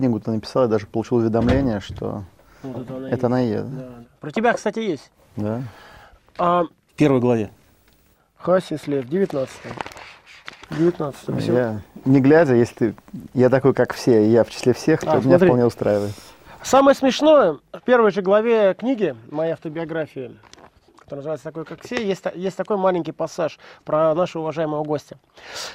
книгу-то написал, я даже получил уведомление, что Вот это она это она и есть. Да, да. Про тебя, кстати, есть. Да. А, В первой главе. Хасис Лев, 19 19 всё. Я, не глядя, если ты, я такой, как все, и я в числе всех, то А, меня смотри. вполне устраивает. Самое смешное, в первой же главе книги, моей автобиографии, которая называется «Такой, как все», есть, есть такой маленький пассаж про нашего уважаемого гостя.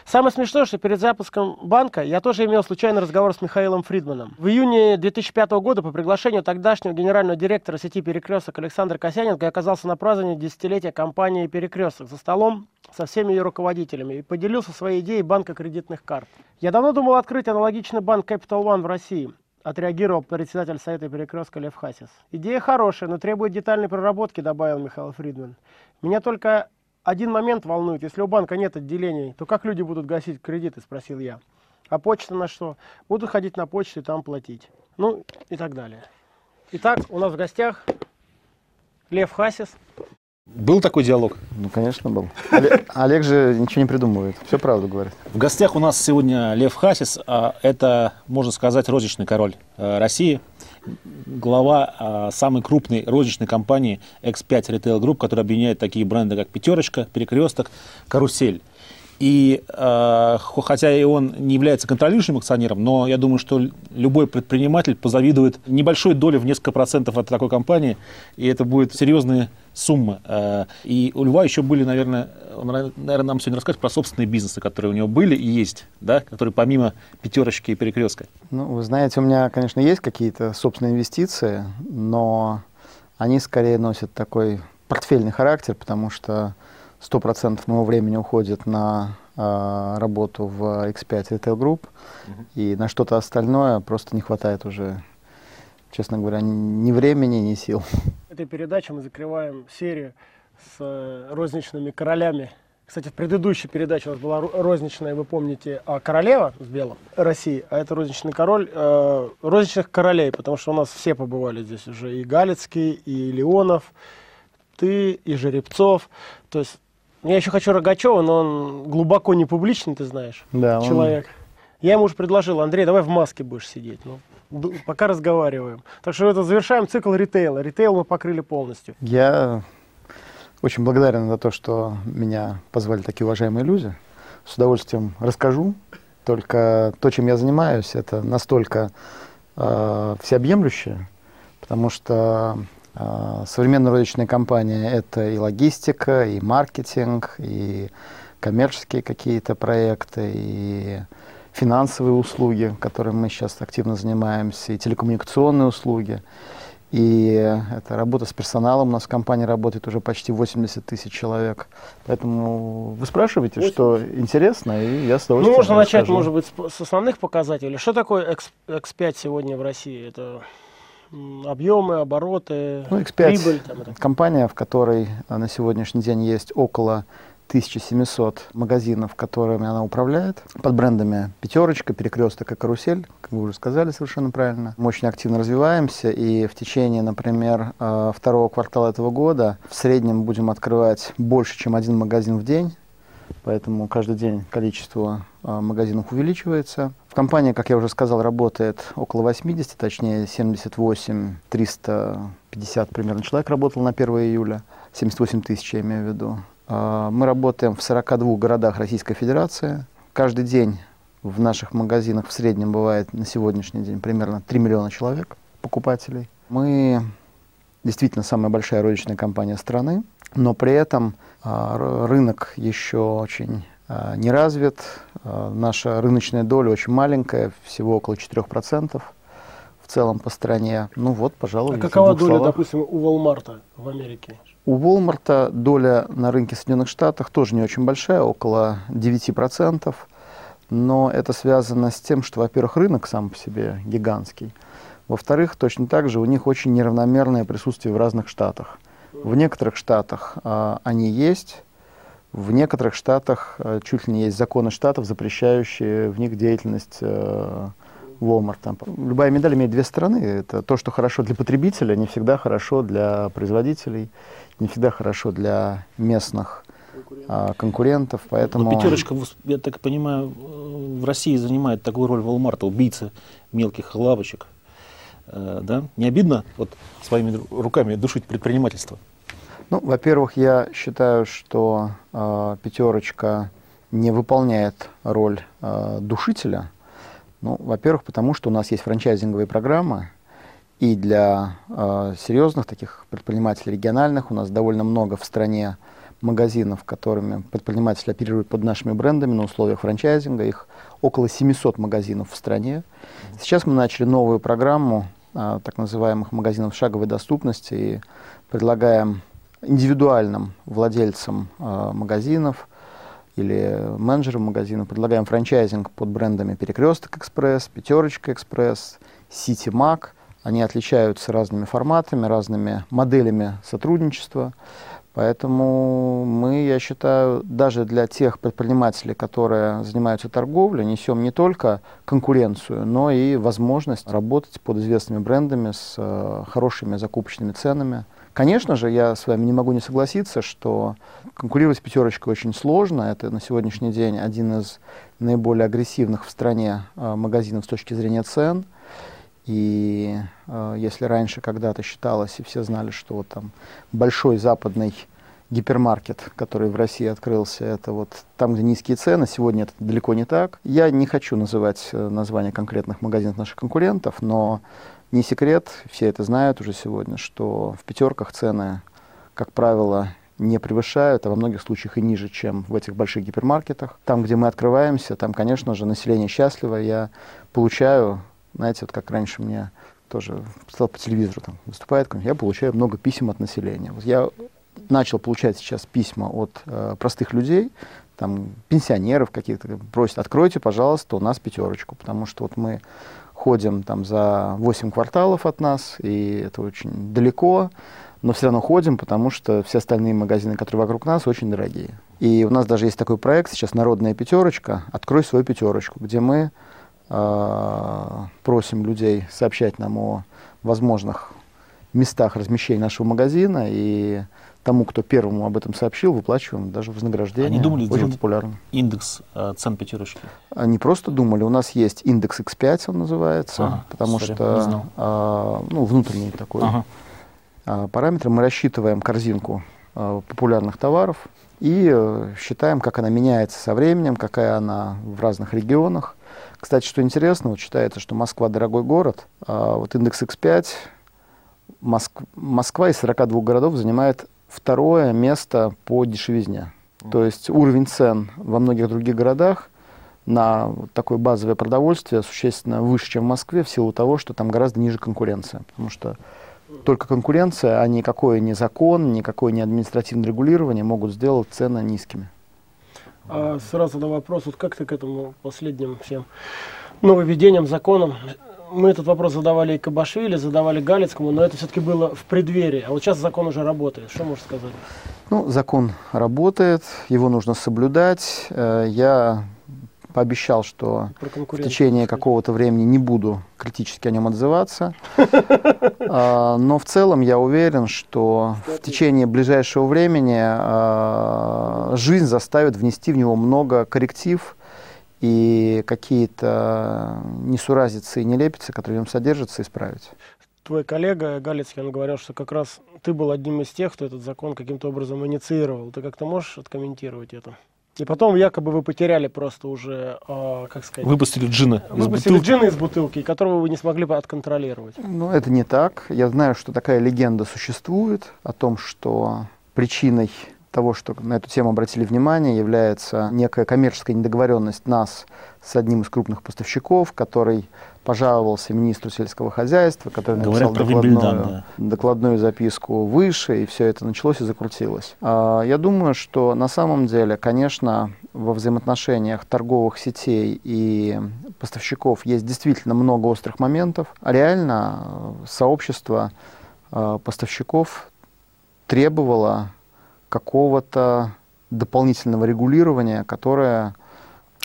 Самое смешное, что перед запуском банка я тоже имел случайный разговор с Михаилом Фридманом. В июне 2005 года по приглашению тогдашнего генерального директора сети «Перекресток» Александра Косяненко я оказался на праздновании десятилетия компании «Перекресток» за столом со всеми ее руководителями и поделился своей идеей банка кредитных карт. Я давно думал открыть аналогичный банк Capital One в России отреагировал председатель Совета Перекрестка Лев Хасис. Идея хорошая, но требует детальной проработки, добавил Михаил Фридман. Меня только один момент волнует. Если у банка нет отделений, то как люди будут гасить кредиты, спросил я. А почта на что? Будут ходить на почту и там платить. Ну и так далее. Итак, у нас в гостях Лев Хасис. Был такой диалог. Ну, конечно, был. Олег, Олег же ничего не придумывает, все правду говорит. В гостях у нас сегодня Лев Хасис. а Это, можно сказать, розничный король э, России. Глава а, самой крупной розничной компании X5 Retail Group, которая объединяет такие бренды, как «Пятерочка», «Перекресток», «Карусель». И э, хо- хотя и он не является контролирующим акционером, но я думаю, что любой предприниматель позавидует небольшой доли в несколько процентов от такой компании, и это будет серьезные суммы. Э, И у Льва еще были, наверное, он, наверное, нам сегодня расскажет про собственные бизнесы, которые у него были и есть, да, которые помимо пятерочки и перекрестка. Ну, вы знаете, у меня, конечно, есть какие-то собственные инвестиции, но они скорее носят такой портфельный характер, потому что 100% моего времени уходит на э, работу в X5 Retail Group, и на что-то остальное просто не хватает уже, честно говоря, ни времени, ни сил. этой передаче мы закрываем серию с э, розничными королями. Кстати, в предыдущей передаче у нас была ро- розничная, вы помните, а, королева с белым России, а это розничный король э, розничных королей, потому что у нас все побывали здесь уже, и Галицкий, и Леонов, ты, и Жеребцов. То есть я еще хочу Рогачева, но он глубоко не публичный, ты знаешь, Да, он- человек. Я ему уже предложил, Андрей, давай в маске будешь сидеть. Ну, пока разговариваем. Так что это завершаем цикл ритейла. Ритейл мы покрыли полностью. Я очень благодарен за то, что меня позвали такие уважаемые люди. С удовольствием расскажу. Только то, чем я занимаюсь, это настолько э, всеобъемлющее, потому что современная розничная компания – это и логистика, и маркетинг, и коммерческие какие-то проекты, и финансовые услуги, которыми мы сейчас активно занимаемся, и телекоммуникационные услуги. И это работа с персоналом. У нас в компании работает уже почти 80 тысяч человек. Поэтому вы спрашиваете, что интересно, и я с Ну, удовольствием можно начать, расскажу. может быть, с основных показателей. Что такое X, X5 сегодня в России? Это объемы, обороты, Ну, X5 прибыль. Там, это. компания, в которой на сегодняшний день есть около 1700 магазинов, которыми она управляет, под брендами «Пятерочка», «Перекресток» и «Карусель», как вы уже сказали совершенно правильно. Мы очень активно развиваемся, и в течение, например, э, второго квартала этого года в среднем будем открывать больше, чем один магазин в день, поэтому каждый день количество магазинов увеличивается. В компании, как я уже сказал, работает около 80, точнее 78 350 примерно человек работал на 1 июля, 78 тысяч я имею в виду. Э, Мы работаем в 42 городах Российской Федерации. Каждый день в наших магазинах в среднем бывает на сегодняшний день примерно 3 миллиона человек, покупателей. Мы действительно самая большая розничная компания страны, но при этом а, рынок еще очень а, не развит. А, Наша рыночная доля очень маленькая, всего около 4% в целом по стране. Ну вот, пожалуй, А какова доля, словах. допустим, у Walmart в Америке? У Walmart доля на рынке Соединенных Штатах тоже не очень большая, около 9%. Но это связано с тем, что, во-первых, рынок сам по себе гигантский. Во-вторых, точно так же у них очень неравномерное присутствие в разных штатах. В некоторых штатах а, они есть, в некоторых штатах а, чуть ли не есть законы штатов, запрещающие в них деятельность а, Walmart. Там Любая медаль имеет две стороны. Это то, что хорошо для потребителя, не всегда хорошо для производителей, не всегда хорошо для местных а, конкурентов. Поэтому... Но пятерочка, я так понимаю, э, в России занимает такую роль Walmart, убийца мелких лавочек. Э, да? Не обидно вот своими руками душить предпринимательство? Ну, во-первых, я считаю, что э, пятерочка не выполняет роль э, душителя. Ну, во-первых, потому что у нас есть франчайзинговые программы, и для э, серьезных таких предпринимателей региональных у нас довольно много в стране магазинов, которыми предприниматели оперируют под нашими брендами на условиях франчайзинга. Их около 700 магазинов в стране. Сейчас мы начали новую программу а, так называемых магазинов шаговой доступности и предлагаем индивидуальным владельцам а, магазинов или менеджерам магазина предлагаем франчайзинг под брендами Перекресток Экспресс, Пятерочка Экспресс, Сити Мак. Они отличаются разными форматами, разными моделями сотрудничества. Поэтому мы, я считаю, даже для тех предпринимателей, которые занимаются торговлей, несем не только конкуренцию, но и возможность работать под известными брендами с э, хорошими закупочными ценами. Конечно же, я с вами не могу не согласиться, что конкурировать с пятерочкой очень сложно. Это на сегодняшний день один из наиболее агрессивных в стране э, магазинов с точки зрения цен. И э, если раньше когда-то считалось, и все знали, что вот там большой западный гипермаркет, который в России открылся, это вот там, где низкие цены, сегодня это далеко не так. Я не хочу называть э, названия конкретных магазинов наших конкурентов, но не секрет, все это знают уже сегодня, что в пятерках цены, как правило, не превышают, а во многих случаях и ниже, чем в этих больших гипермаркетах. Там, где мы открываемся, там, конечно же, население счастливо. Я получаю знаете, вот как раньше мне тоже стал по телевизору там выступает, я получаю много писем от населения. Вот я начал получать сейчас письма от э, простых людей, там пенсионеров каких-то просят, откройте, пожалуйста, у нас пятерочку, потому что вот мы ходим там за 8 кварталов от нас, и это очень далеко, но все равно ходим, потому что все остальные магазины, которые вокруг нас, очень дорогие. И у нас даже есть такой проект сейчас «Народная пятерочка», «Открой свою пятерочку», где мы а, просим людей сообщать нам о возможных местах размещения нашего магазина, и тому, кто первому об этом сообщил, выплачиваем даже вознаграждение. Они думали Очень популярно. индекс э, цен пятерочки? Они просто думали. У нас есть индекс X5, он называется, ага, потому sorry, что а, ну, внутренний такой ага. а, параметр. Мы рассчитываем корзинку а, популярных товаров и а, считаем, как она меняется со временем, какая она в разных регионах. Кстати, что интересно, вот считается, что Москва дорогой город, а вот индекс X5, Моск... Москва из 42 городов занимает второе место по дешевизне. То есть уровень цен во многих других городах на такое базовое продовольствие существенно выше, чем в Москве, в силу того, что там гораздо ниже конкуренция. Потому что только конкуренция, а никакой не закон, никакое не административное регулирование могут сделать цены низкими. А сразу на вопрос, вот как ты к этому последним всем нововведениям, законам? Мы этот вопрос задавали и Кабашвили, задавали Галицкому, но это все-таки было в преддверии. А вот сейчас закон уже работает. Что можешь сказать? Ну, закон работает, его нужно соблюдать. Э, я пообещал, что в течение какого-то времени не буду критически о нем отзываться. А, но в целом я уверен, что в течение ближайшего времени а, жизнь заставит внести в него много корректив и какие-то несуразицы и нелепицы, которые в нем содержатся, исправить твой коллега Галицкий, он говорил, что как раз ты был одним из тех, кто этот закон каким-то образом инициировал. Ты как-то можешь откомментировать это? И потом якобы вы потеряли просто уже, э, как сказать... Выпустили джина Выпустили бутылки. джина из бутылки, которого вы не смогли бы отконтролировать. Ну, это не так. Я знаю, что такая легенда существует о том, что причиной того, что на эту тему обратили внимание, является некая коммерческая недоговоренность нас с одним из крупных поставщиков, который пожаловался министру сельского хозяйства, который написал докладную, докладную записку выше, и все это началось и закрутилось. А, я думаю, что на самом деле, конечно, во взаимоотношениях торговых сетей и поставщиков есть действительно много острых моментов. А реально сообщество а, поставщиков требовало какого-то дополнительного регулирования, которое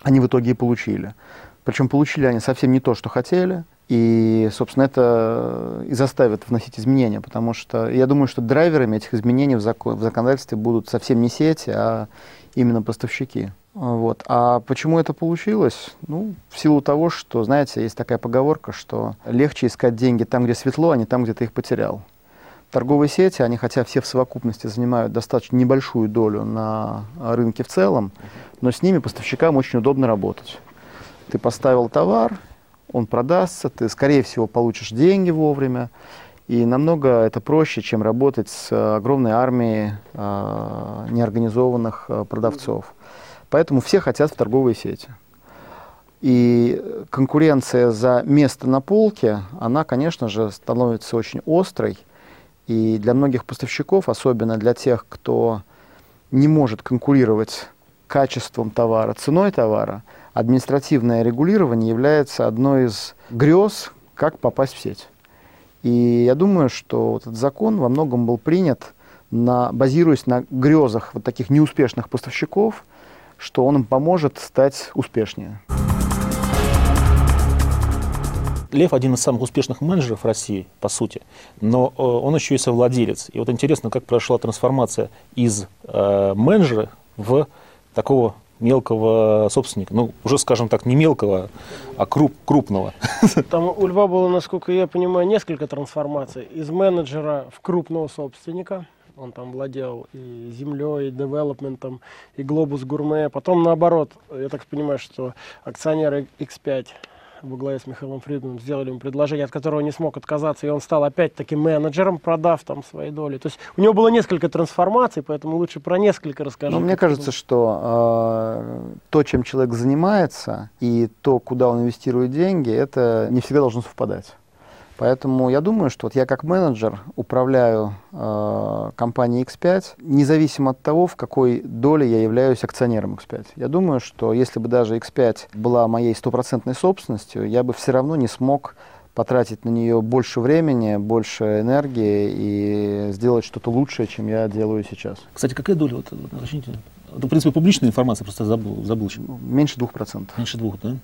они в итоге и получили. Причем получили они совсем не то, что хотели. И, собственно, это и заставит вносить изменения, потому что я думаю, что драйверами этих изменений в, закон, в законодательстве будут совсем не сети, а именно поставщики. Вот. А почему это получилось? Ну, в силу того, что, знаете, есть такая поговорка, что легче искать деньги там, где светло, а не там, где ты их потерял. Торговые сети, они хотя все в совокупности занимают достаточно небольшую долю на рынке в целом, но с ними поставщикам очень удобно работать. Ты поставил товар, он продастся, ты, скорее всего, получишь деньги вовремя, и намного это проще, чем работать с огромной армией э, неорганизованных э, продавцов. Поэтому все хотят в торговые сети. И конкуренция за место на полке, она, конечно же, становится очень острой. И для многих поставщиков, особенно для тех, кто не может конкурировать качеством товара, ценой товара, административное регулирование является одной из грез, как попасть в сеть. И я думаю, что этот закон во многом был принят, на, базируясь на грезах вот таких неуспешных поставщиков, что он им поможет стать успешнее. Лев один из самых успешных менеджеров России, по сути, но э, он еще и совладелец. И вот интересно, как прошла трансформация из э, менеджера в такого мелкого собственника. Ну, уже, скажем так, не мелкого, а круп, крупного. Там у Льва было, насколько я понимаю, несколько трансформаций. Из менеджера в крупного собственника. Он там владел и землей, и девелопментом, и глобус гурме. Потом наоборот, я так понимаю, что акционеры X5 во главе с Михаилом Фридманом сделали ему предложение, от которого не смог отказаться, и он стал опять-таки менеджером, продав там свои доли. То есть у него было несколько трансформаций, поэтому лучше про несколько расскажи. Ну, мне кажется, что э, то, чем человек занимается, и то, куда он инвестирует деньги, это не всегда должно совпадать. Поэтому я думаю, что вот я как менеджер управляю э, компанией X5, независимо от того, в какой доле я являюсь акционером X5. Я думаю, что если бы даже X5 была моей стопроцентной собственностью, я бы все равно не смог потратить на нее больше времени, больше энергии и сделать что-то лучшее, чем я делаю сейчас. Кстати, какая доля? Вот, уточните. Это, в принципе, публичная информация, просто забыл. забыл. Меньше двух процентов. Меньше двух, да?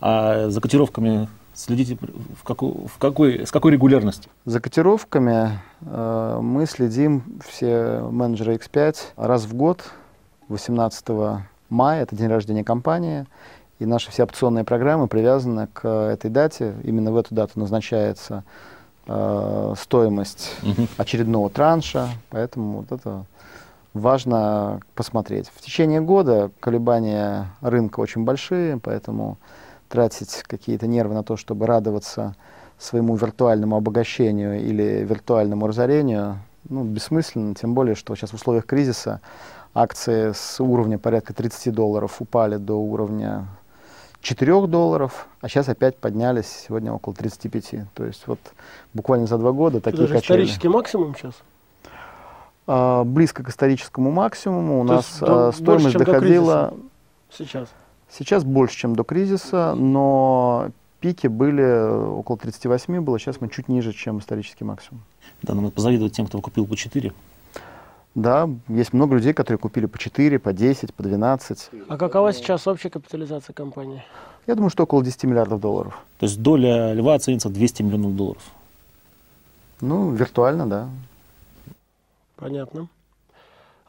А за котировками следите в какой, в какой, с какой регулярностью? За котировками э, мы следим все менеджеры X5 раз в год, 18 мая, это день рождения компании, и наши все опционные программы привязаны к этой дате. Именно в эту дату назначается э, стоимость угу. очередного транша, поэтому вот это важно посмотреть. В течение года колебания рынка очень большие, поэтому тратить какие-то нервы на то, чтобы радоваться своему виртуальному обогащению или виртуальному разорению, ну, бессмысленно, тем более, что сейчас в условиях кризиса акции с уровня порядка 30 долларов упали до уровня 4 долларов, а сейчас опять поднялись сегодня около 35. То есть вот буквально за два года такие Это качели. исторический максимум сейчас? А, близко к историческому максимуму. У То нас до, а, стоимость доходила... До сейчас? Сейчас больше, чем до кризиса, но пики были около 38 было, сейчас мы чуть ниже, чем исторический максимум. Да, надо позавидовать тем, кто купил по 4. Да, есть много людей, которые купили по 4, по 10, по 12. А какова сейчас общая капитализация компании? Я думаю, что около 10 миллиардов долларов. То есть доля льва оценится в 200 миллионов долларов? Ну, виртуально, да. Понятно.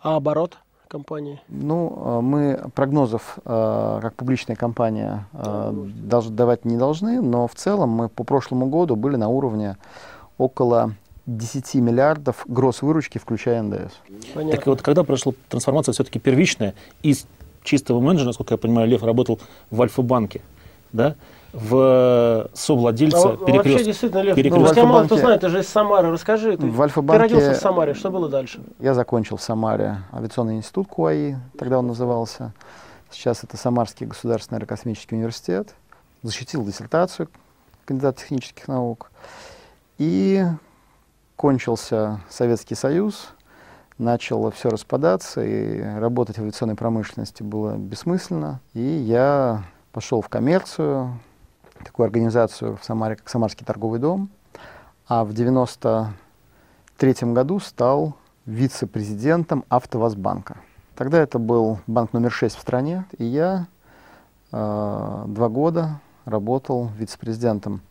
А оборот? Компании? Ну, э, мы прогнозов, э, как публичная компания, э, давать не должны, но в целом мы по прошлому году были на уровне около 10 миллиардов гросс выручки, включая НДС. Понятно. Так вот, когда прошла трансформация все-таки первичная, из чистого менеджера, насколько я понимаю, Лев работал в Альфа-банке, да? В совладельца а, перекрест... Вообще, действительно, Лев, перекрест... ну, мало кто знает, ты же из Самары, расскажи. Ты, в Альфа-банке... ты родился в Самаре, что было дальше? Я закончил в Самаре авиационный институт КУАИ, тогда он назывался. Сейчас это Самарский государственный аэрокосмический университет. Защитил диссертацию кандидат технических наук. И кончился Советский Союз, начало все распадаться, и работать в авиационной промышленности было бессмысленно. И я пошел в коммерцию, такую организацию в Самаре, как Самарский торговый дом, а в 93 году стал вице-президентом АвтоВАЗбанка. Тогда это был банк номер 6 в стране, и я э, два года работал вице-президентом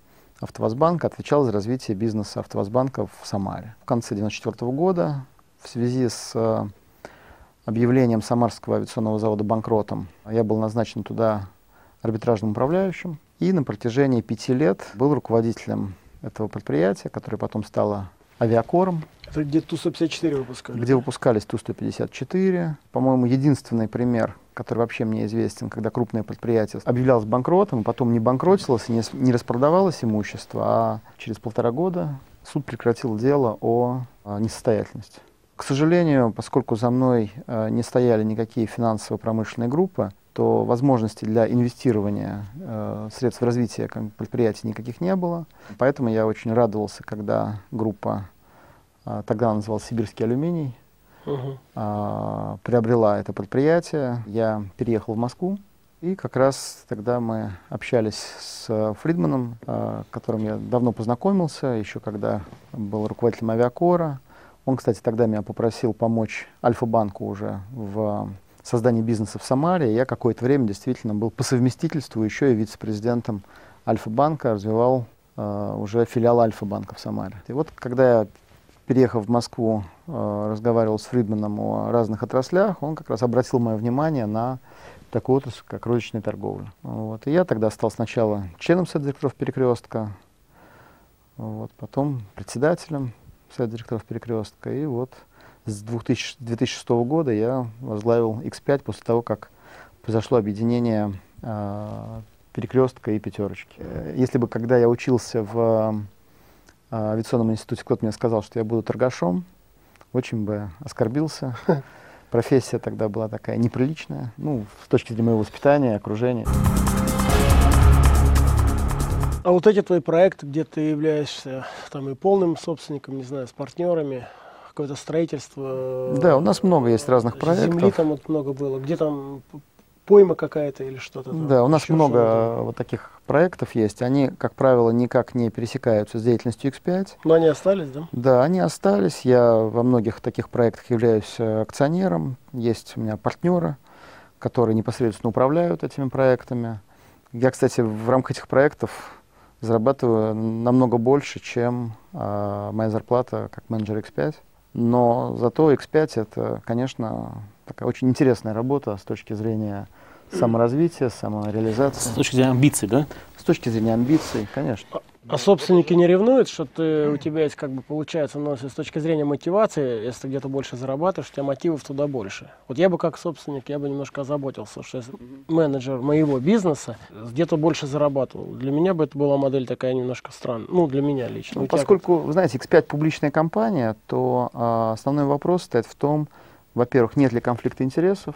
АвтоВАЗбанка, отвечал за развитие бизнеса АвтоВАЗбанка в Самаре. В конце 94 года в связи с э, объявлением Самарского авиационного завода банкротом я был назначен туда арбитражным управляющим и на протяжении пяти лет был руководителем этого предприятия, которое потом стало авиакором. Это где Ту-154 выпускали? Где выпускались Ту-154. По-моему, единственный пример, который вообще мне известен, когда крупное предприятие объявлялось банкротом, потом не банкротилось не, не распродавалось имущество, а через полтора года суд прекратил дело о, о несостоятельности. К сожалению, поскольку за мной э, не стояли никакие финансово-промышленные группы, то возможностей для инвестирования э, средств в развитие предприятий никаких не было. Поэтому я очень радовался, когда группа, э, тогда она называлась «Сибирский алюминий», угу. э, приобрела это предприятие. Я переехал в Москву, и как раз тогда мы общались с Фридманом, э, которым я давно познакомился, еще когда был руководителем авиакора. Он, кстати, тогда меня попросил помочь Альфа-банку уже в создании бизнеса в Самаре. Я какое-то время действительно был по совместительству еще и вице-президентом Альфа-банка, развивал э, уже филиал Альфа-банка в Самаре. И вот когда я, переехав в Москву, э, разговаривал с Фридманом о разных отраслях, он как раз обратил мое внимание на такую отрасль, как розничная торговля. Вот. И я тогда стал сначала членом Совета директоров «Перекрестка», вот, потом председателем Совета директоров «Перекрестка», и вот с 2000, 2006 года я возглавил X5 после того, как произошло объединение э, перекрестка и пятерочки. Если бы, когда я учился в э, авиационном институте, кто-то мне сказал, что я буду торгашом, очень бы оскорбился. Профессия тогда была такая неприличная, ну, с точки зрения моего воспитания, окружения. А вот эти твои проекты, где ты являешься там и полным собственником, не знаю, с партнерами, какое-то строительство. Да, у нас много есть разных проектов. Земли там вот много было. Где там пойма какая-то или что-то? Да, у нас много вот таких проектов есть. Они, как правило, никак не пересекаются с деятельностью X5. Но они остались, да? Да, они остались. Я во многих таких проектах являюсь э, акционером. Есть у меня партнеры, которые непосредственно управляют этими проектами. Я, кстати, в рамках этих проектов зарабатываю намного больше, чем э, моя зарплата как менеджер X5. Но зато X5 это, конечно, такая очень интересная работа с точки зрения саморазвития, самореализации. С точки зрения амбиций, да? С точки зрения амбиций, конечно. А собственники не ревнуют, что ты, у тебя есть, как бы, получается, но с точки зрения мотивации, если ты где-то больше зарабатываешь, у тебя мотивов туда больше. Вот я бы как собственник, я бы немножко озаботился, что менеджер моего бизнеса где-то больше зарабатывал. Для меня бы это была модель такая немножко странная. Ну, для меня лично. Ну, поскольку, вы знаете, X5 публичная компания, то а, основной вопрос стоит в том, во-первых, нет ли конфликта интересов,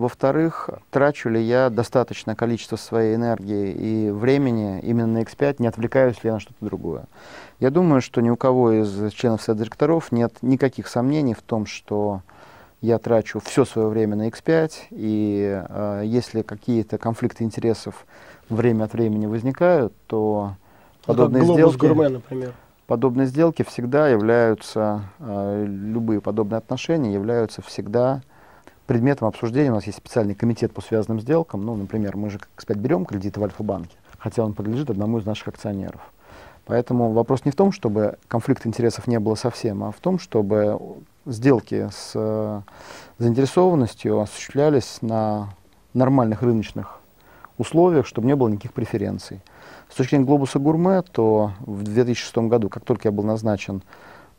во-вторых, трачу ли я достаточное количество своей энергии и времени именно на X5, не отвлекаюсь ли я на что-то другое. Я думаю, что ни у кого из членов совета директоров нет никаких сомнений в том, что я трачу все свое время на X5, и э, если какие-то конфликты интересов время от времени возникают, то ну, подобные сделки... Гурме, например. Подобные сделки всегда являются, э, любые подобные отношения являются всегда предметом обсуждения у нас есть специальный комитет по связанным сделкам. Ну, например, мы же, кстати, берем кредиты в Альфа-банке, хотя он принадлежит одному из наших акционеров. Поэтому вопрос не в том, чтобы конфликт интересов не было совсем, а в том, чтобы сделки с э, заинтересованностью осуществлялись на нормальных рыночных условиях, чтобы не было никаких преференций. С точки зрения глобуса гурме, то в 2006 году, как только я был назначен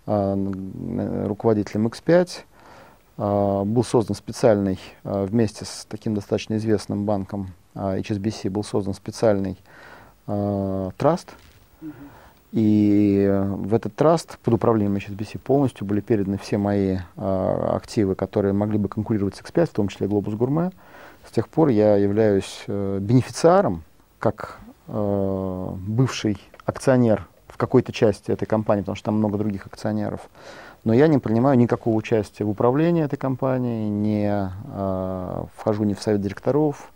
э, руководителем X5, а, был создан специальный, а, вместе с таким достаточно известным банком HSBC, был создан специальный траст. И в этот траст под управлением HSBC полностью были переданы все мои активы, которые могли бы конкурировать с X5, в том числе Globus Gourmet. С тех пор я являюсь э, бенефициаром, как э, бывший акционер в какой-то части этой компании, потому что там много других акционеров но я не принимаю никакого участия в управлении этой компанией, не э, вхожу ни в совет директоров,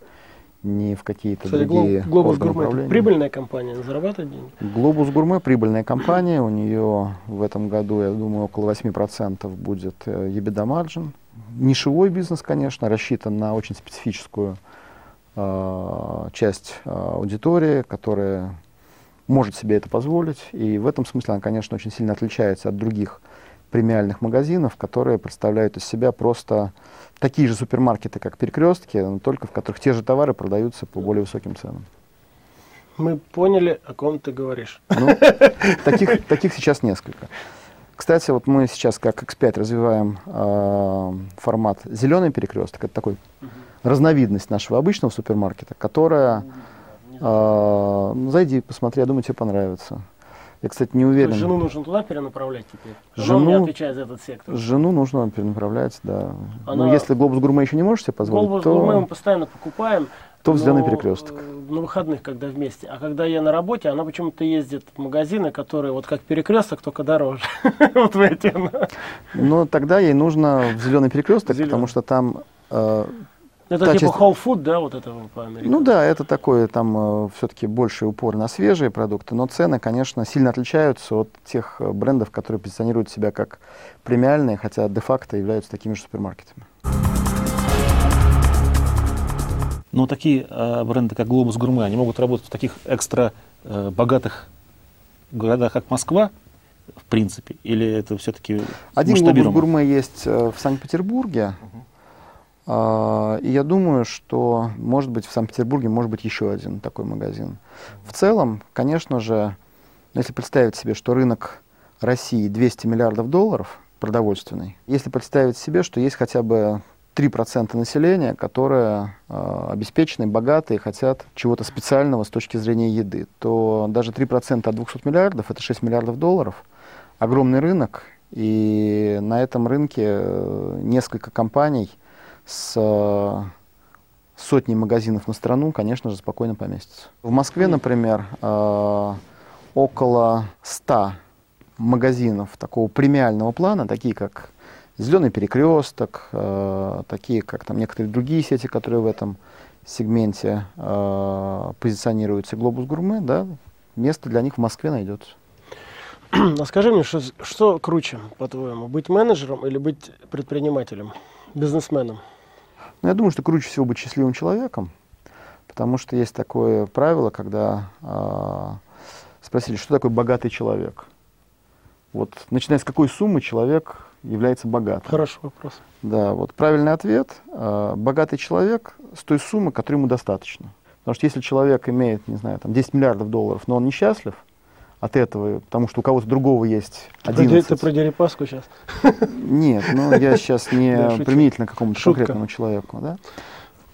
ни в какие-то другие Глобус Гурме прибыльная компания, зарабатывает деньги? Глобус Гурме прибыльная компания, у нее в этом году, я думаю, около 8% будет э, EBITDA margin. Нишевой бизнес, конечно, рассчитан на очень специфическую э, часть э, аудитории, которая может себе это позволить, и в этом смысле она, конечно, очень сильно отличается от других премиальных магазинов, которые представляют из себя просто такие же супермаркеты, как перекрестки, но только в которых те же товары продаются по более высоким ценам. Мы поняли, о ком ты говоришь. Ну, таких, таких сейчас несколько. Кстати, вот мы сейчас как X5 развиваем э, формат зеленый перекресток. Это такой угу. разновидность нашего обычного супермаркета, которая... Э, зайди, посмотри, я думаю, тебе понравится. Я, кстати, не уверен. То есть жену нужно туда перенаправлять теперь? Жену, Она отвечает за этот сектор. Жену нужно перенаправлять, да. Она... Но если глобус гурме еще не можешь себе позволить, глобус то... Глобус гурме мы постоянно покупаем. То в зеленый перекресток. На выходных, когда вместе. А когда я на работе, она почему-то ездит в магазины, которые вот как перекресток, только дороже. вот в эти. Ну, тогда ей нужно в зеленый перекресток, потому что там это типа часть... whole food, да, вот этого по Америке? Ну да, это такое, там э, все-таки больше упор на свежие продукты, но цены, конечно, сильно отличаются от тех э, брендов, которые позиционируют себя как премиальные, хотя де-факто являются такими же супермаркетами. Но такие э, бренды, как Globus Gourmet, они могут работать в таких экстра э, богатых городах, как Москва, в принципе, или это все-таки Один Globus Gourmet есть э, в Санкт-Петербурге, и я думаю, что, может быть, в Санкт-Петербурге может быть еще один такой магазин. В целом, конечно же, если представить себе, что рынок России 200 миллиардов долларов продовольственный, если представить себе, что есть хотя бы 3% населения, которые э, обеспечены, богатые, хотят чего-то специального с точки зрения еды, то даже 3% от 200 миллиардов – это 6 миллиардов долларов. Огромный рынок, и на этом рынке э, несколько компаний с э, сотней магазинов на страну, конечно же, спокойно поместятся. В Москве, например, э, около 100 магазинов такого премиального плана, такие как Зеленый перекресток, э, такие как там некоторые другие сети, которые в этом сегменте позиционируются, Глобус Гурме, да, место для них в Москве найдется. А скажи мне, что, что круче, по-твоему, быть менеджером или быть предпринимателем, бизнесменом? Ну, я думаю, что круче всего быть счастливым человеком, потому что есть такое правило, когда э, спросили, что такое богатый человек. Вот начиная с какой суммы человек является богатым? Хороший вопрос. Да, вот правильный ответ. Э, богатый человек с той суммы, которой ему достаточно. Потому что если человек имеет, не знаю, там 10 миллиардов долларов, но он несчастлив от этого, потому что у кого-то другого есть 11. Ты про Дерипаску сейчас? Нет, ну я сейчас не применительно к какому-то конкретному человеку, да?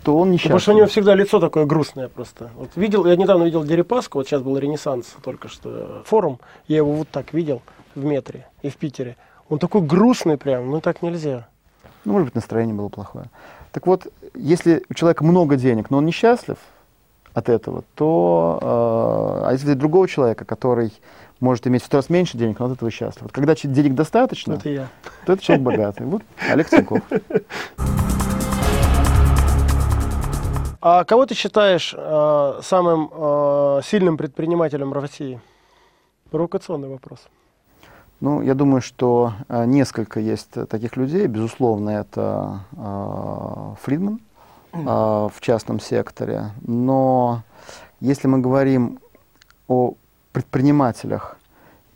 то он несчастлив. Потому что у него всегда лицо такое грустное просто. Вот видел, я недавно видел Дерипаску, вот сейчас был Ренессанс только что, форум, я его вот так видел в метре и в Питере. Он такой грустный прям, ну так нельзя. Ну, может быть, настроение было плохое. Так вот, если у человека много денег, но он несчастлив от этого, то... Э, а если другого человека, который может иметь в сто раз меньше денег, но от этого счастлив. Вот когда денег достаточно, это я. то это человек богатый. Вот Олег Тиньков. А кого ты считаешь э, самым э, сильным предпринимателем России? Провокационный вопрос. Ну, я думаю, что э, несколько есть таких людей. Безусловно, это э, Фридман э, в частном секторе. Но если мы говорим о предпринимателях,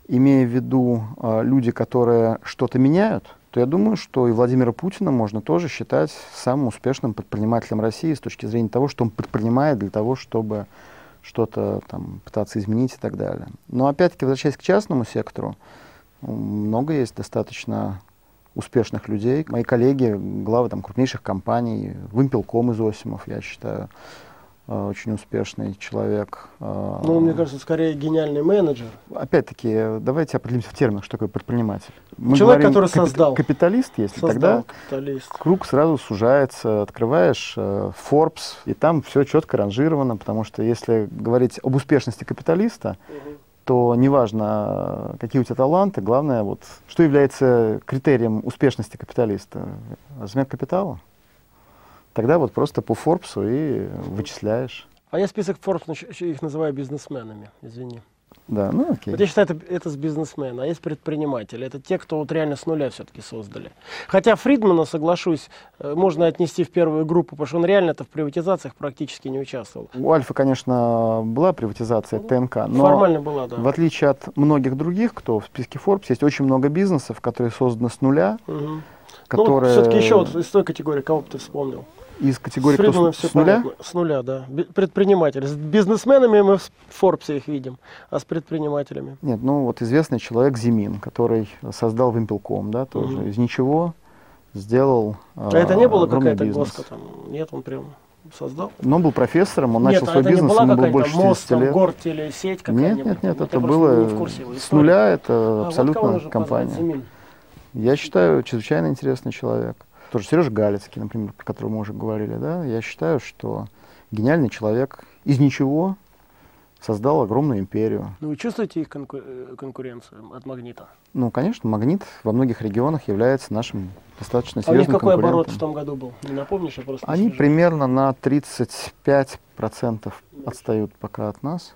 имея в виду э, люди, которые что-то меняют, то я думаю, что и Владимира Путина можно тоже считать самым успешным предпринимателем России с точки зрения того, что он предпринимает для того, чтобы что-то там пытаться изменить и так далее. Но опять-таки, возвращаясь к частному сектору, много есть достаточно успешных людей. Мои коллеги, главы там, крупнейших компаний, Вымпелком из Осимов, я считаю, э, очень успешный человек. Э. Ну, мне кажется, скорее гениальный менеджер. Опять-таки, давайте определимся в терминах, что такое предприниматель. Мы Человек, говорим, который капит- создал. Капиталист, если создал тогда капиталист. круг сразу сужается, открываешь э, Forbes, и там все четко ранжировано, потому что если говорить об успешности капиталиста, угу то неважно, какие у тебя таланты, главное, вот, что является критерием успешности капиталиста? Размер капитала. Тогда вот просто по Форбсу и вычисляешь. А я список Forbes их называю бизнесменами, извини. Да, ну окей. Вот я считаю, это, это с бизнесмена, а есть предприниматели. Это те, кто вот реально с нуля все-таки создали. Хотя Фридмана, соглашусь, э, можно отнести в первую группу, потому что он реально-то в приватизациях практически не участвовал. У Альфа, конечно, была приватизация ТНК, но Формально была, да. в отличие от многих других, кто в списке Forbes, есть очень много бизнесов, которые созданы с нуля, Мгм. которые Ну, все-таки еще вот из той категории, кого бы ты вспомнил? Из категории кто с, с нуля. понятно. С нуля, да. Предприниматели. С бизнесменами мы в Форбсе их видим, а с предпринимателями. Нет, ну вот известный человек Зимин, который создал Вимпелком, да, тоже Мгм. из ничего сделал А это не было какая-то госка там? Нет, он прям создал? Но он был профессором, он Нет, начал а свой это бизнес, не была ему было больше мост, 60 там, лет. гортелесеть Нет, какая-нибудь? нет, нет, Вот это просто было с нуля, это А, вот абсолютно нужно компания. позвать? Я считаю, чрезвычайно интересный человек. Тоже Сережа Галицкий, например, про которого мы уже говорили, да, я считаю, что гениальный человек из ничего создал огромную империю. Ну, вы чувствуете их конку- э, конкуренцию от «Магнита»? Ну, конечно, «Магнит» во многих регионах является нашим достаточно А у них серьезным какой оборот в том году был? Не напомнишь, я просто не Они слежу. примерно на 35% отстают пока от нас.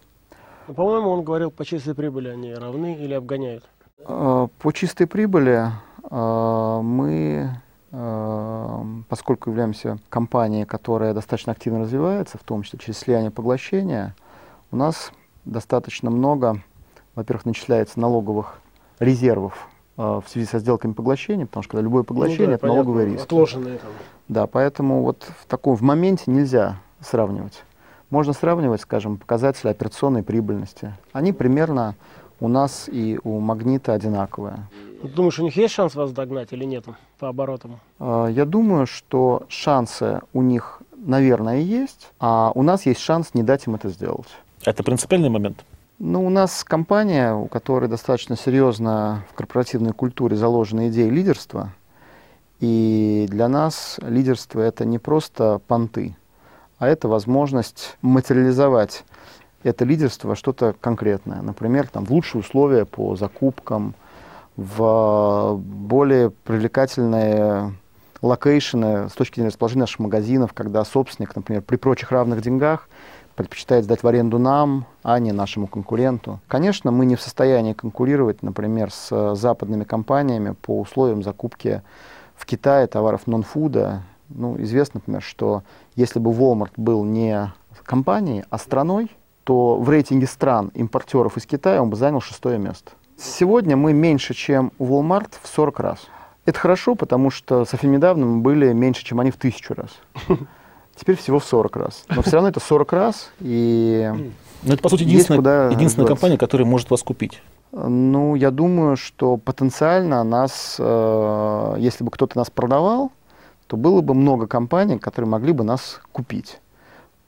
Ну, По-моему, он говорил, по чистой прибыли они равны или обгоняют. Э, По чистой прибыли э, мы, поскольку являемся компанией, которая достаточно активно развивается, в том числе через слияние и поглощение, у нас достаточно много, во-первых, начисляется налоговых резервов э, в связи со сделками поглощения, потому что когда любое поглощение Ну да, это понятно, риски. Отложенные там. Да, поэтому вот в таком в моменте нельзя сравнивать. Можно сравнивать, скажем, показатели операционной прибыльности. Они примерно у нас и у Магнита одинаковые. Ну, Думаешь, у них есть шанс вас догнать или нет по оборотам? А, Я думаю, что шансы у них, наверное, есть, а у нас есть шанс не дать им это сделать. Это принципиальный момент. Ну, у нас компания, у которой достаточно серьезно в корпоративной культуре заложена идея лидерства. И для нас лидерство это не просто понты, а это возможность материализовать это лидерство во что-то конкретное. Например, там, в лучшие условия по закупкам, в более привлекательные location ы с точки зрения расположения наших магазинов, когда собственник, например, при прочих равных деньгах предпочитает сдать в аренду нам, а не нашему конкуренту. Конечно, мы не в состоянии конкурировать, например, с э, западными компаниями по условиям закупки в Китае товаров нон-фуда. Ну, известно, например, что если бы Walmart был не компанией, а страной, то в рейтинге стран импортеров из Китая он бы занял шестое место. Сегодня мы меньше, чем Walmart в 40 раз. Это хорошо, потому что совсем недавно мы были меньше, чем они в тысячу раз. Теперь всего в 40 раз. Но все равно это 40 раз, и Но это, по сути, единственная, единственная компания, которая может вас купить. Ну, я думаю, что потенциально нас, э, если бы кто-то нас продавал, то было бы много компаний, которые могли бы нас купить.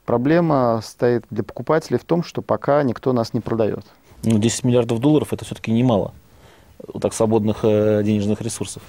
Проблема стоит для покупателей в том, что пока никто нас не продает. Ну, 10 миллиардов долларов это все-таки немало. Вот так свободных э, денежных ресурсов.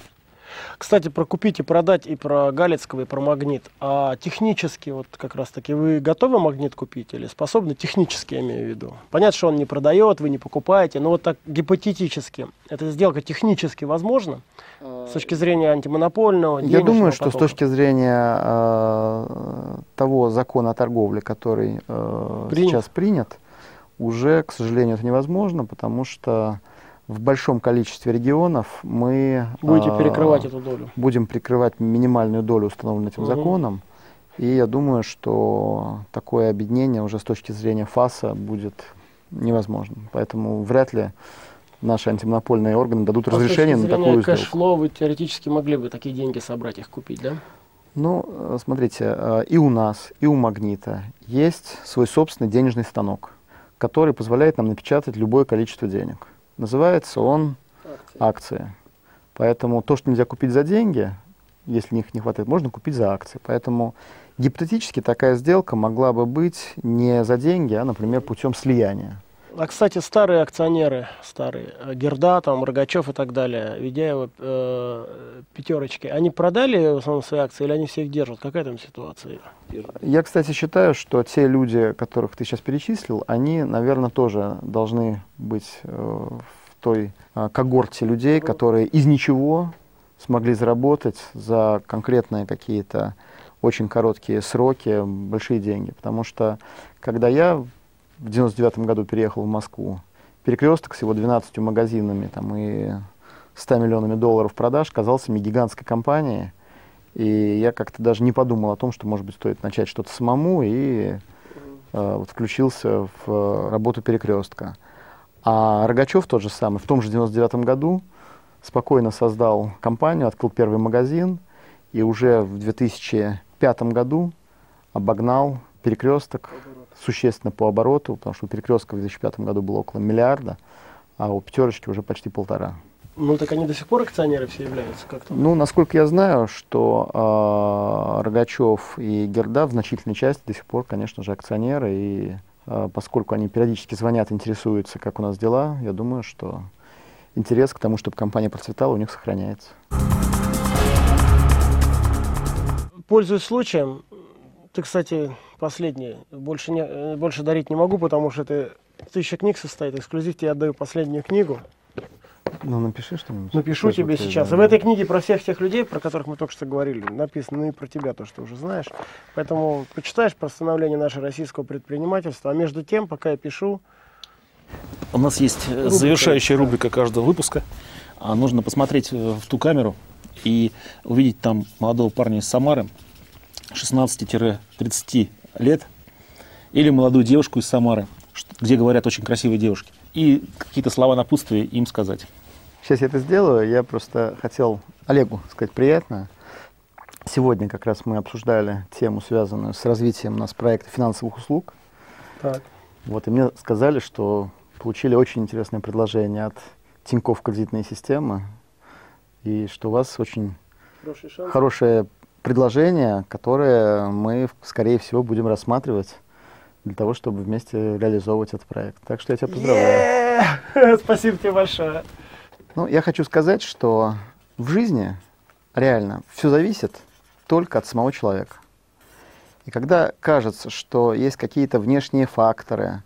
Кстати, про купить и продать и про Галицкого, и про магнит. А технически, вот как раз таки, вы готовы магнит купить или способны технически, я имею в виду? Понятно, что он не продает, вы не покупаете, но вот так гипотетически, эта сделка технически возможна с точки зрения антимонопольного, Я думаю, что с потока? точки зрения э, того закона о торговле, который э, Принят. сейчас принят, уже, к сожалению, это невозможно, потому что в большом количестве регионов мы Будете э, перекрывать эту долю. будем прикрывать минимальную долю, установленную этим Мгм. законом. И я думаю, что такое объединение уже с точки зрения ФАСа будет невозможно. Поэтому вряд ли наши антимонопольные органы дадут А разрешение на такую сделку. cash flow вы теоретически могли бы такие деньги собрать, их купить, да? Ну, э, смотрите, э, и у нас, и у Магнита есть свой собственный денежный станок, который позволяет нам напечатать любое количество денег. Называется он акции. Поэтому то, что нельзя купить за деньги, если их не хватает, можно купить за акции. Поэтому гипотетически такая сделка могла бы быть не за деньги, а, например, путем слияния. А, кстати, старые акционеры, старые, э, Герда, там, Рогачев и так далее, Ведяева, э, пятерочки, они продали в основном свои акции или они все их держат? Какая там ситуация? Я, кстати, считаю, что те люди, которых ты сейчас перечислил, они, наверное, тоже должны быть э, в той э, когорте людей, которые из ничего смогли заработать за конкретные какие-то очень короткие сроки большие деньги. Потому что, когда я в 99 году переехал в Москву, перекресток с его 12 магазинами там, и 100 миллионами долларов продаж казался мне гигантской компанией. И я как-то даже не подумал о том, что, может быть, стоит начать что-то самому, и э, вот включился в работу перекрестка. А Рогачев тот же самый, в том же 99 году спокойно создал компанию, открыл первый магазин, и уже в 2005 году обогнал перекресток существенно по обороту, потому что у перекрестка в 2005 году было около миллиарда, а у пятерочки уже почти полтора. Ну так они до сих пор акционеры все являются как-то? Ну, насколько я знаю, что э, Рогачев и Герда в значительной части до сих пор, конечно же, акционеры. И э, поскольку они периодически звонят, интересуются, как у нас дела, я думаю, что интерес к тому, чтобы компания процветала, у них сохраняется. Пользуясь случаем, ты, кстати, последний, больше, не, э, больше дарить не могу, потому что это тысяча книг состоит, эксклюзив тебе отдаю последнюю книгу. Ну, напиши что-нибудь. Напишу Тоже тебе сейчас. да. И в этой книге про всех тех людей, про которых мы только что говорили, написано и про тебя, то, что уже знаешь. Поэтому почитаешь про становление нашего российского предпринимательства. А между тем, пока я пишу, У нас есть э, завершающая рубрика каждого выпуска. А нужно посмотреть э, в ту камеру и увидеть там молодого парня из Самары, 16-30 лет, или молодую девушку из Самары, где говорят очень красивые девушки, и какие-то слова напутствия им сказать. Сейчас я это сделаю. Я просто хотел Олегу сказать приятно. Сегодня как раз мы обсуждали тему, связанную с развитием у нас проекта финансовых услуг. так, Вот, и мне сказали, что получили очень интересное предложение от Тинькофф кредитной системы, и что у вас очень хорошее предложение, которое мы, скорее всего, будем рассматривать для того, чтобы вместе реализовывать этот проект. Так что я тебя поздравляю. Спасибо тебе большое. Ну, я хочу сказать, что в жизни реально все зависит только от самого человека. И когда кажется, что есть какие-то внешние факторы,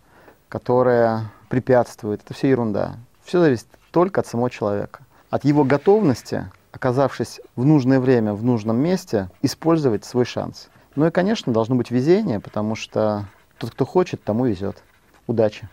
которые препятствуют, это все ерунда. Все зависит только от самого человека. От его готовности, оказавшись в нужное время, в нужном месте, использовать свой шанс. Ну и, конечно, должно быть везение, потому что тот, кто хочет, тому везет. Удачи!